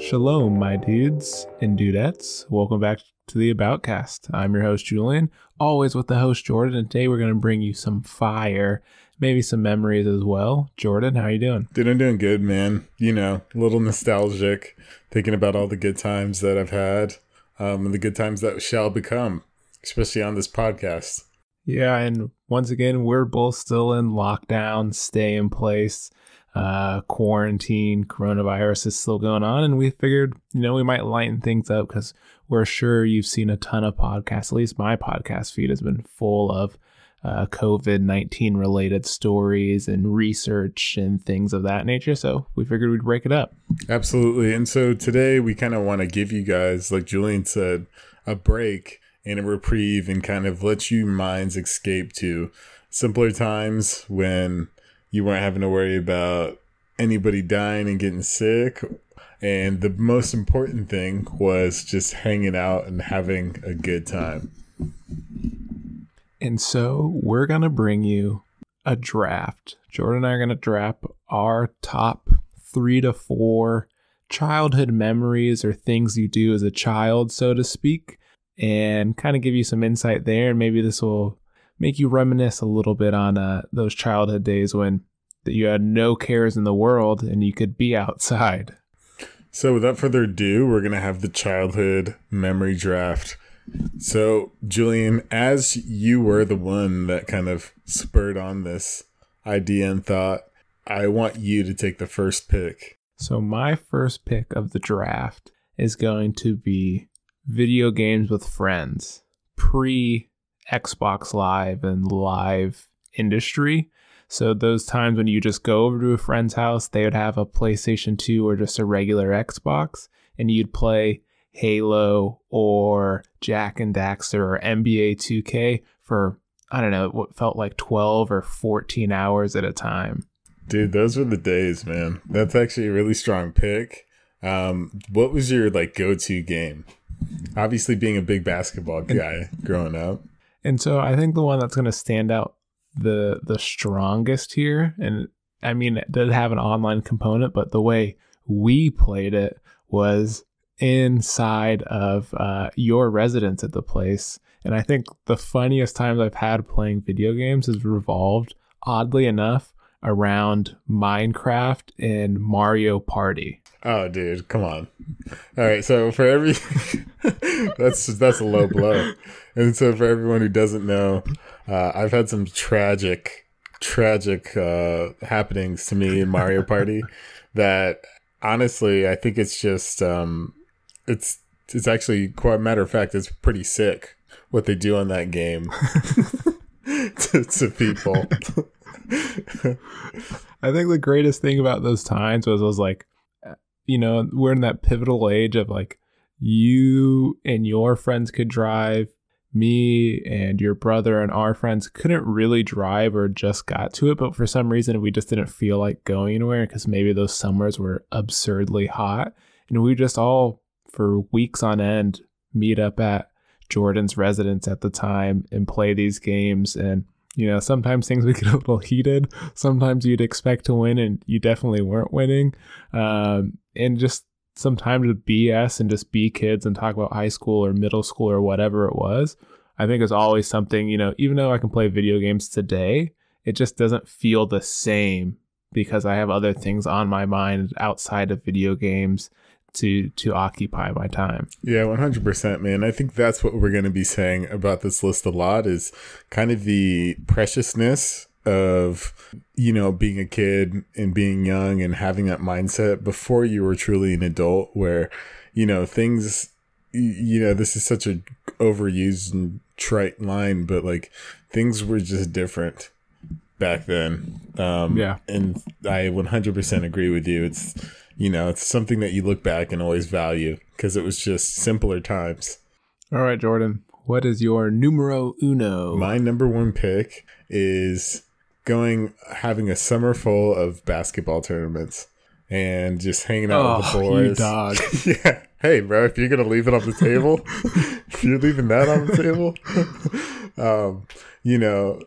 Shalom, my dudes and dudettes. Welcome back to the Aboutcast. I'm your host, Julian, always with the host, Jordan. And today we're going to bring you some fire, maybe some memories as well. Jordan, how are you doing? Dude, I'm doing good, man. You know, a little nostalgic, thinking about all the good times that I've had um, and the good times that shall become, especially on this podcast. Yeah, and once again, we're both still in lockdown, stay in place uh, quarantine, coronavirus is still going on, and we figured, you know, we might lighten things up because we're sure you've seen a ton of podcasts. At least my podcast feed has been full of uh, COVID 19 related stories and research and things of that nature. So we figured we'd break it up. Absolutely. And so today we kind of want to give you guys, like Julian said, a break and a reprieve and kind of let you minds escape to simpler times when you weren't having to worry about anybody dying and getting sick. And the most important thing was just hanging out and having a good time. And so we're going to bring you a draft. Jordan and I are going to draft our top three to four childhood memories or things you do as a child, so to speak, and kind of give you some insight there. And maybe this will make you reminisce a little bit on uh, those childhood days when that you had no cares in the world and you could be outside. So, without further ado, we're going to have the childhood memory draft. So, Julian, as you were the one that kind of spurred on this idea and thought, I want you to take the first pick. So, my first pick of the draft is going to be video games with friends, pre Xbox Live and live industry. So those times when you just go over to a friend's house, they would have a PlayStation 2 or just a regular Xbox, and you'd play Halo or Jak and Daxter or NBA 2K for I don't know what felt like 12 or 14 hours at a time. Dude, those were the days, man. That's actually a really strong pick. Um, what was your like go-to game? Obviously, being a big basketball guy growing up. And so I think the one that's going to stand out the the strongest here and I mean it did have an online component but the way we played it was inside of uh, your residence at the place and I think the funniest times I've had playing video games has revolved oddly enough around Minecraft and Mario Party. Oh, dude, come on! All right, so for every that's that's a low blow, and so for everyone who doesn't know, uh, I've had some tragic, tragic uh, happenings to me in Mario Party that honestly, I think it's just um, it's it's actually quite matter of fact, it's pretty sick what they do on that game to, to people. I think the greatest thing about those times was I was like, you know, we're in that pivotal age of like you and your friends could drive, me and your brother and our friends couldn't really drive or just got to it, but for some reason we just didn't feel like going anywhere because maybe those summers were absurdly hot. And we just all, for weeks on end, meet up at Jordan's residence at the time and play these games. And, you know, sometimes things would get a little heated. Sometimes you'd expect to win and you definitely weren't winning. Um, and just some time to BS and just be kids and talk about high school or middle school or whatever it was. I think is always something, you know, even though I can play video games today, it just doesn't feel the same because I have other things on my mind outside of video games to to occupy my time. Yeah, 100%, man. I think that's what we're going to be saying about this list a lot is kind of the preciousness of you know being a kid and being young and having that mindset before you were truly an adult where you know things you know this is such a overused and trite line but like things were just different back then. Um yeah. and i 100% agree with you. It's you know it's something that you look back and always value because it was just simpler times. All right jordan. What is your numero uno? My number one pick is going having a summer full of basketball tournaments and just hanging out oh, with the oh, boys. dog. yeah. Hey, bro, if you're gonna leave it on the table, if you're leaving that on the table, um, you know,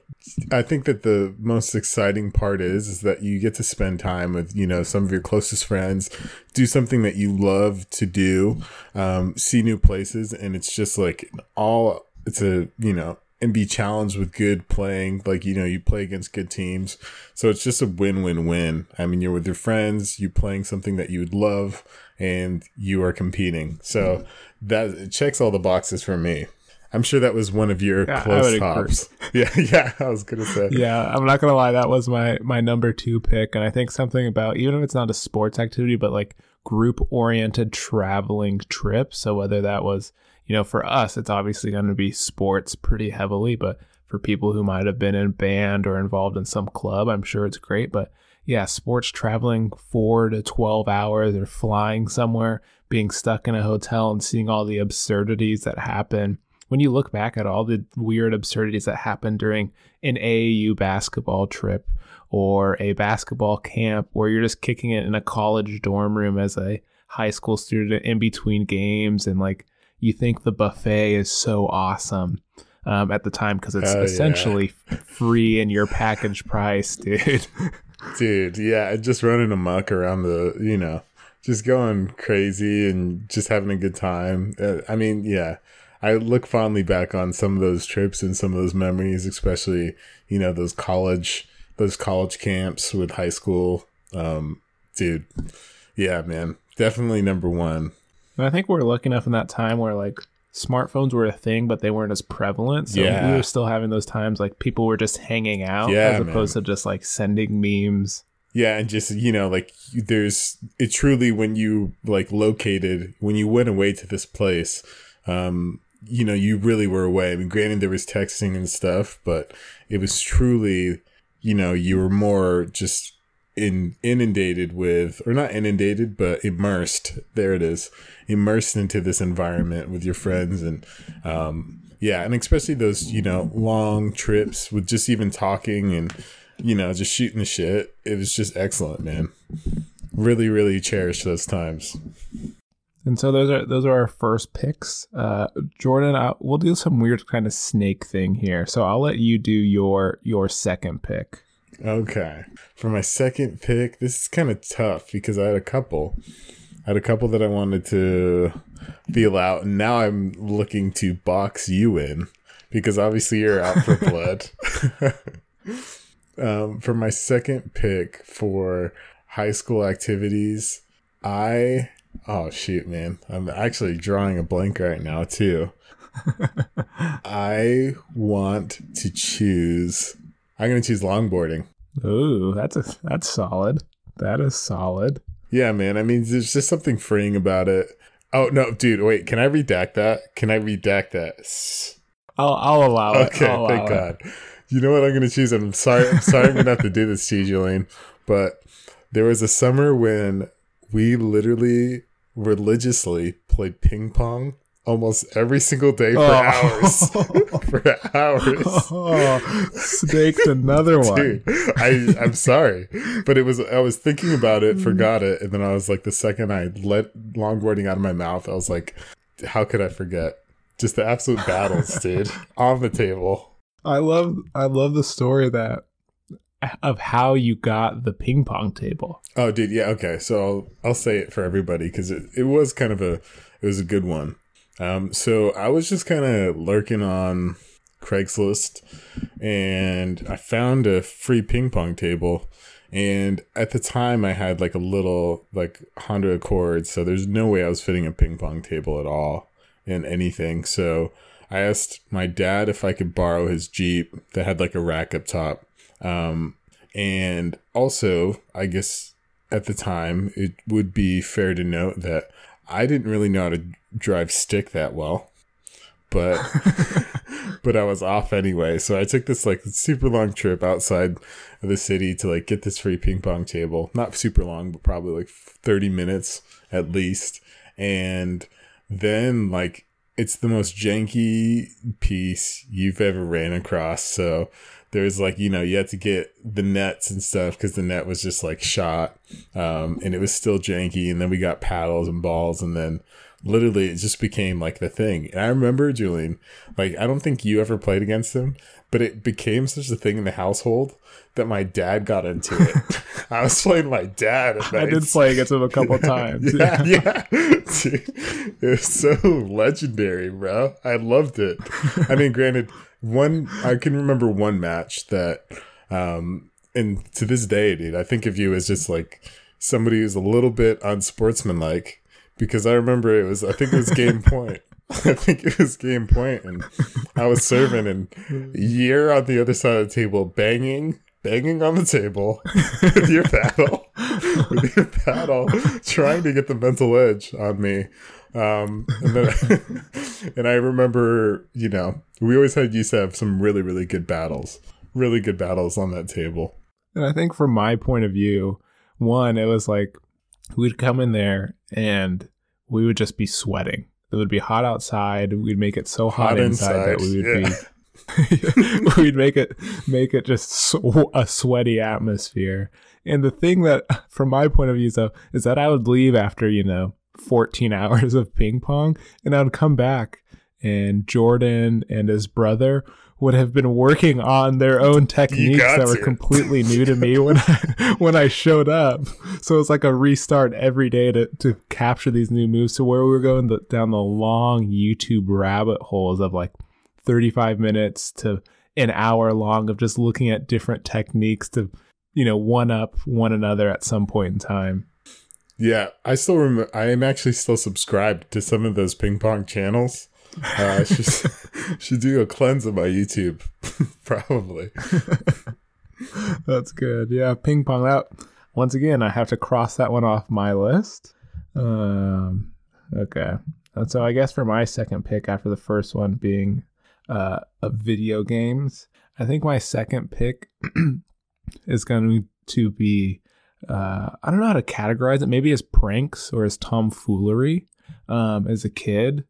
I think that the most exciting part is is that you get to spend time with you know some of your closest friends, do something that you love to do, um, see new places, and it's just like all it's a you know and be challenged with good playing. Like, you know, you play against good teams. So it's just a win win win. I mean, you're with your friends, you playing something that you would love, and you are competing. So mm-hmm. that checks all the boxes for me. I'm sure that was one of your Yeah, close tops. Yeah, yeah, I was gonna say. Yeah, I'm not gonna lie, that was my my number two pick, and I think something about even if it's not a sports activity, but like group oriented traveling trip. So whether that was, you know, for us, it's obviously going to be sports pretty heavily, but for people who might have been in band or involved in some club, I'm sure it's great. But yeah, sports traveling four to twelve hours or flying somewhere, being stuck in a hotel and seeing all the absurdities that happen when you look back at all the weird absurdities that happened during an AAU basketball trip or a basketball camp where you're just kicking it in a college dorm room as a high school student in between games and like you think the buffet is so awesome um, at the time because it's Oh, yeah. essentially free in your package price, dude. Dude, yeah, just running amok around the, you know, just going crazy and just having a good time. Uh, I mean, yeah, I look fondly back on some of those trips and some of those memories, especially, you know, those college, those college camps with high school. Um, dude, yeah, man, definitely number one. And I think we're lucky enough in that time where like smartphones were a thing, but they weren't as prevalent. So Yeah. we were still having those times like people were just hanging out Yeah, as opposed to just like sending memes. Yeah, and just you know, like there's it truly when you like located when you went away to this place, um, you know, you really were away. I mean, granted there was texting and stuff, but it was truly, you know, you were more just in inundated with or not inundated, but immersed. There it is. Immersed into this environment with your friends and um yeah, and especially those, you know, long trips with just even talking and you know, just shooting the shit. It was just excellent, man. Really, really cherish those times. And so those are those are our first picks. Uh, Jordan, I, we'll do some weird kind of snake thing here. So I'll let you do your your second pick. Okay. For my second pick, this is kind of tough because I had a couple. I had a couple that I wanted to feel out, and now I'm looking to box you in because obviously you're out for blood. um, for my second pick for high school activities, I oh shoot, man, I'm actually drawing a blank right now too. I want to choose. I'm going to choose longboarding. Ooh, that's a that's solid. That is solid. Yeah, man. I mean, there's just something freeing about it. Oh no, dude! Wait, can I redact that? Can I redact that? I'll I'll allow it. Okay, allow thank it. God. You know what I'm gonna choose? I'm sorry. I'm sorry. I'm gonna have to do this to you. But there was a summer when we literally religiously played ping pong almost every single day for Oh. hours. for hours. Oh, snaked another one. Dude, I I'm sorry, but it was I was thinking about it, mm-hmm. forgot it, and then I was like, the second I let longboarding out of my mouth, I was like, how could I forget? Just the absolute battles, dude, on the table. I love I love the story that of how you got the ping pong table. Oh, dude, yeah, okay. So I'll, I'll say it for everybody because it, it was kind of a it was a good one. Um, so I was just kind of lurking on Craigslist, and I found a free ping pong table. And at the time, I had like a little like Honda Accord, so there's no way I was fitting a ping pong table at all in anything. So I asked my dad if I could borrow his Jeep that had like a rack up top. Um, and also, I guess at the time, it would be fair to note that I didn't really know how to drive stick that well. But but I was off anyway. So I took this like super long trip outside of the city to like get this free ping pong table. Not super long, but probably like 30 minutes at least. And then like it's the most janky piece you've ever ran across. So there's like, you know, you had to get the nets and stuff because the net was just like shot. Um, and it was still janky. And then we got paddles and balls and then literally it just became like the thing. And I remember Julian, like I don't think you ever played against him, but it became such a thing in the household that my dad got into it. I was playing my dad. I did play against him a couple times. yeah, yeah. Dude, it was so legendary, bro. I loved it. I mean, granted, one I can remember one match that, um, and to this day, dude, I think of you as just like somebody who's a little bit unsportsmanlike because I remember it was I think it was game point. I think it was game point, and I was serving, and you're on the other side of the table, banging, banging on the table with your paddle, with your paddle, trying to get the mental edge on me. Um, and then, and I remember, you know, we always had used to have some really, really good battles, really good battles on that table. And I think from my point of view, one, it was like we'd come in there and we would just be sweating. It would be hot outside. We'd make it so hot, hot inside, inside, that we would yeah. be we'd make it make it just so, a sweaty atmosphere. And the thing that, from my point of view, though, is that I would leave after you know 14 hours of ping pong, and I would come back, and Jordan and his brother would have been working on their own techniques that were completely new to me when I, when I showed up. So it's like a restart every day to, to capture these new moves to where we were going the, down the long YouTube rabbit holes of like 35 minutes to an hour long of just looking at different techniques to, you know, one up one another at some point in time. Yeah, I still remember. I am actually still subscribed to some of those ping pong channels. Uh, should, should do a cleanse of my YouTube, probably. That's good. Yeah, ping pong. That once again, I have to cross that one off my list. Um, okay, and so I guess for my second pick after the first one being uh, video games, I think my second pick is going to be uh, I don't know how to categorize it. Maybe as pranks or as tomfoolery. Um, as a kid,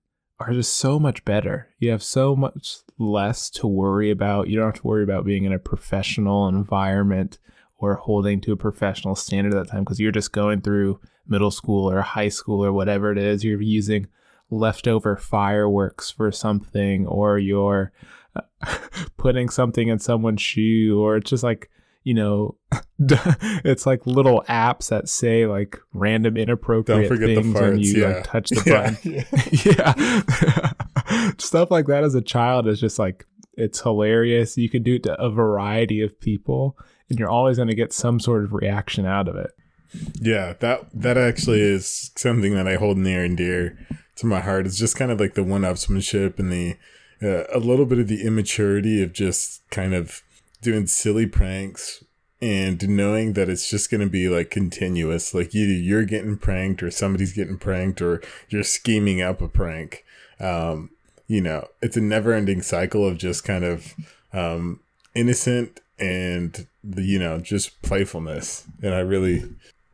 are just so much better. You have so much less to worry about. You don't have to worry about being in a professional environment or holding to a professional standard at that time because you're just going through middle school or high school or whatever it is. You're using leftover fireworks for something or you're uh, putting something in someone's shoe or it's just like you know, it's like little apps that say like random inappropriate things when you yeah. like touch the button. Yeah, yeah. stuff like that as a child is just like it's hilarious. You can do it to a variety of people, and you're always going to get some sort of reaction out of it. Yeah, that that actually is something that I hold near and dear to my heart. It's just kind of like the one-upsmanship and the uh, a little bit of the immaturity of just kind of doing silly pranks and knowing that it's just going to be like continuous like either you're getting pranked or somebody's getting pranked or you're scheming up a prank um, you know it's a never ending cycle of just kind of um, innocent and you know just playfulness. And i really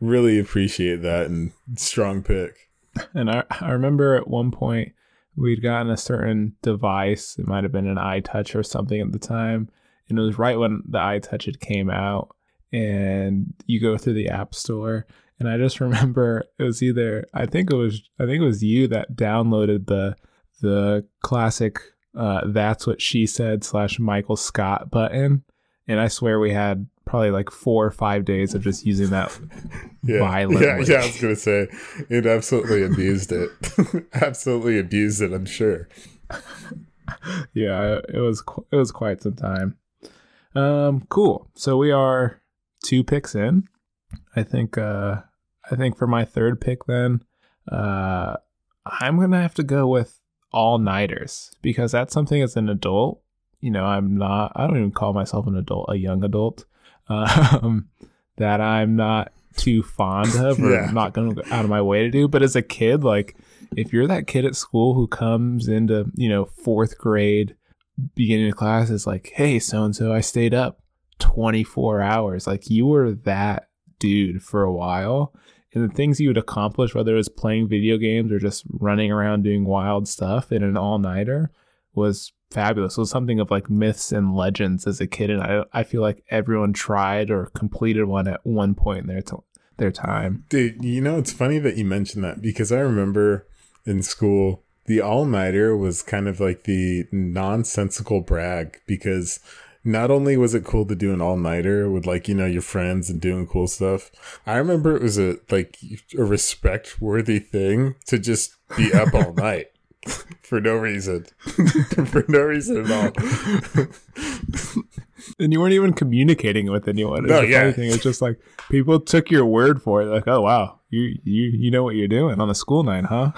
really appreciate that and strong pick. And I, I remember at one point we'd gotten a certain device. It might have been an iTouch or something at the time and it was right when the iTouch had came out, and you go through the App Store, and I just remember it was either I think it was I think it was you that downloaded the the classic uh, "That's What She Said" slash Michael Scott button, and I swear we had probably like four or five days of just using that yeah. violently. Yeah, yeah, I was gonna say it absolutely abused it. absolutely abused it. I'm sure. yeah, it was it was quite some time. Um, cool. So we are two picks in. I think. Uh, I think for my third pick, then, uh, I'm gonna have to go with all nighters because that's something as an adult. You know, I'm not. I don't even call myself an adult, a young adult. Um, that I'm not too fond of or yeah. not going to go out of my way to do. But as a kid, like if you're that kid at school who comes into, you know, fourth grade beginning of class is like, hey, so and so, I stayed up 24 hours. Like you were that dude for a while. And the things you would accomplish, whether it was playing video games or just running around doing wild stuff in an all nighter, was fabulous. It was something of like myths and legends as a kid. And I, I feel like everyone tried or completed one at one point in their, t- their time. Dude, you know, it's funny that you mentioned that because I remember in school, the all nighter was kind of like the nonsensical brag because not only was it cool to do an all nighter with like you know your friends and doing cool stuff, I remember it was a like a respect worthy thing to just be up all night for no reason, for no reason at all. and you weren't even communicating with anyone. No, yeah. thing. It's just like people took your word for it. Like, oh wow, you you you know what you're doing on a school night, huh?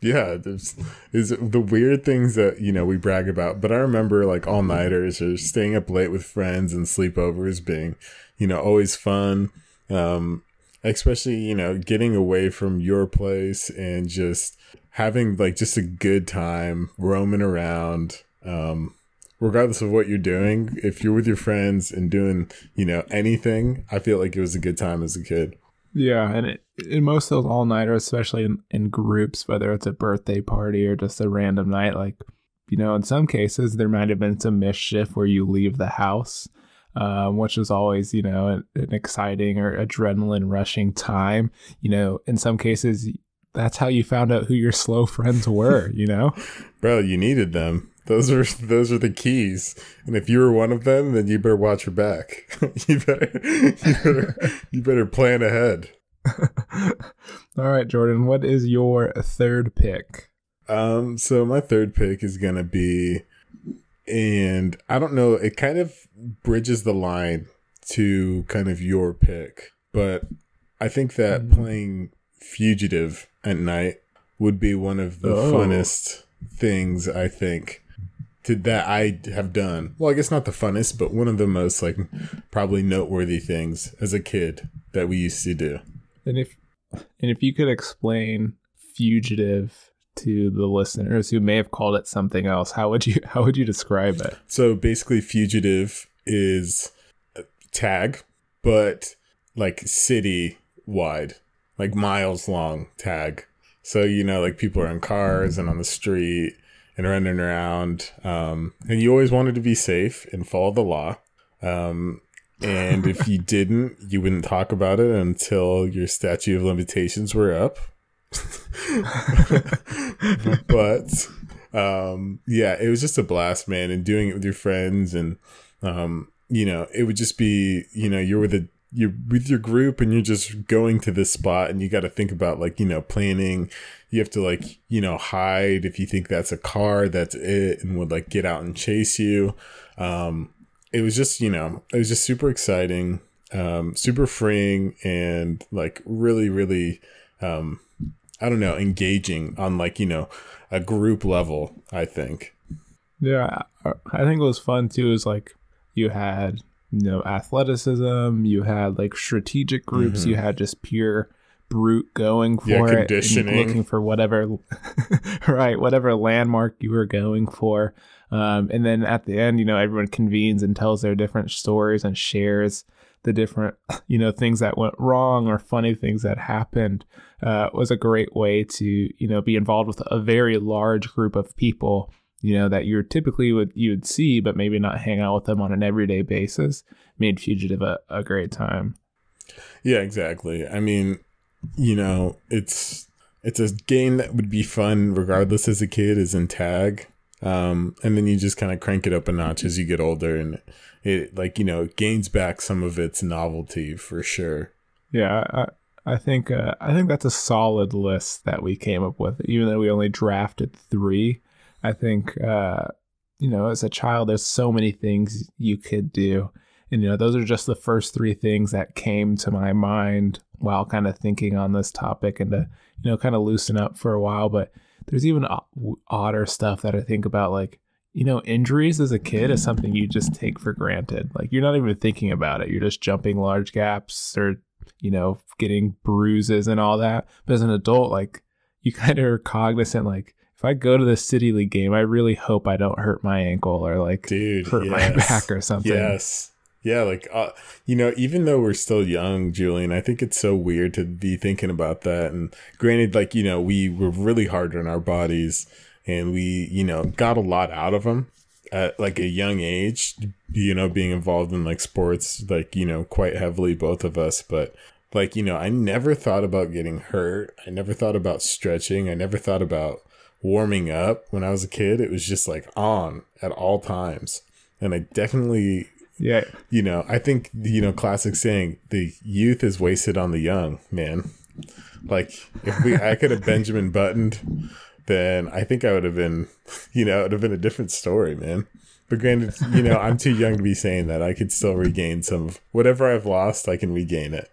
Yeah, there's is the weird things that you know we brag about. But I remember like all nighters or staying up late with friends and sleepovers being, you know, always fun. Um, especially you know getting away from your place and just having like just a good time roaming around. Um, regardless of what you're doing, if you're with your friends and doing you know anything, I feel like it was a good time as a kid. Yeah, and it, in most of those all nighters, especially in, in groups, whether it's a birthday party or just a random night, like you know, in some cases there might have been some mischief where you leave the house, um, which is always you know an, an exciting or adrenaline rushing time. You know, in some cases that's how you found out who your slow friends were. You know, Bro, you needed them. Those are those are the keys. And if you were one of them, then you better watch your back. you better you better you better plan ahead. all right, Jordan, what is your third pick? Um, so my third pick is gonna be, and I don't know, it kind of bridges the line to kind of your pick, but I think that Mm. playing Fugitive at night would be one of the Oh. funnest things I think that I have done. Well, I guess not the funnest, but one of the most like probably noteworthy things as a kid that we used to do. And if and if you could explain fugitive to the listeners who may have called it something else, how would you how would you describe it? So basically, fugitive is a tag, but like city wide, like miles long tag. So you know, like people are in cars and on the street and running around, um, and you always wanted to be safe and follow the law. Um, and if you didn't, you wouldn't talk about it until your statute of limitations were up. but um yeah it was just a blast man and doing it with your friends and um you know it would just be you know you're with a you're with your group and you're just going to this spot and you got to think about like you know planning you have to like you know hide if you think that's a car that's it and would like get out and chase you um it was just you know it was just super exciting um super freeing and like really really um i don't know engaging on like you know a group level i think Yeah, I think it was fun too. Is like you had you know athleticism, you had like strategic groups, you had just pure brute going for Yeah, it, looking for whatever right whatever landmark you were going for. Um, and then at the end, you know, everyone convenes and tells their different stories and shares the different, you know, things that went wrong or funny things that happened. Uh, was a great way to, you know, be involved with a very large group of people, you know, that you're typically would you would see, but maybe not hang out with them on an everyday basis. Made Fugitive a, a great time. Yeah, exactly. I mean, you know, it's it's a game that would be fun regardless as a kid is in tag. Um, and then you just kind of crank it up a notch as you get older and it like, you know, gains back some of its novelty for sure. Yeah, I, I think uh, I think that's a solid list that we came up with. Even though we only drafted three, I think uh, you know as a child, there's so many things you could do, and you know those are just the first three things that came to my mind while kind of thinking on this topic and to you know kind of loosen up for a while. But there's even odder stuff that I think about, like you know injuries as a kid is something you just take for granted. Like you're not even thinking about it. You're just jumping large gaps or you know, getting bruises and all that. But as an adult, like you kind of are cognizant, like if I go to the city league game, I really hope I don't hurt my ankle or like Dude, hurt my back or something. Yes. Yeah, like uh, you know, even though we're still young, Julian, I think it's so weird to be thinking about that. And granted, like you know, we were really hard on our bodies, and we you know got a lot out of them at like a young age. You know, being involved in like sports, like you know, quite heavily, both of us. But Like, you know, I never thought about getting hurt. I never thought about stretching. I never thought about warming up when I was a kid. It was just like on at all times. And I definitely Yeah. you know, I think you know, classic saying, the youth is wasted on the young, man. Like if we I could have Benjamin buttoned, then I think I would have been you know, it would have been a different story, man. But granted, you know, I'm too young to be saying that. I could still regain some of whatever I've lost, I can regain it.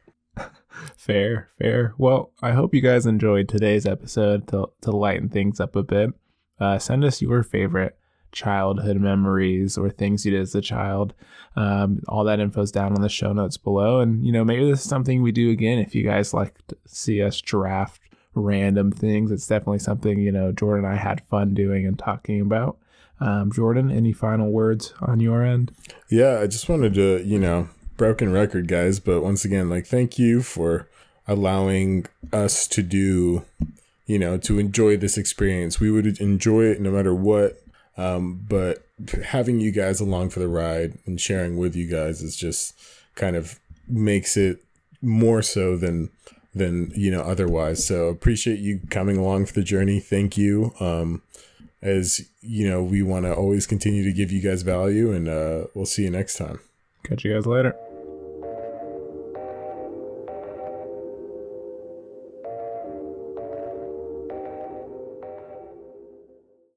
Fair, fair. Well, I hope you guys enjoyed today's episode to, to lighten things up a bit. Uh, send us your favorite childhood memories or things you did as a child. Um, all that info's down on the show notes below. And, you know, maybe this is something we do again if you guys like to see us draft random things. It's definitely something, you know, Jordan and I had fun doing and talking about. Um, Jordan, any final words on your end? Yeah, I just wanted to, you know, broken record, guys, but once again, like, thank you for allowing us to do, you know, to enjoy this experience. We would enjoy it no matter what. Um, but having you guys along for the ride and sharing with you guys is just kind of makes it more so than than you know otherwise. So appreciate you coming along for the journey. Thank you. Um, as you know, we want to always continue to give you guys value, and uh, we'll see you next time. Catch you guys later.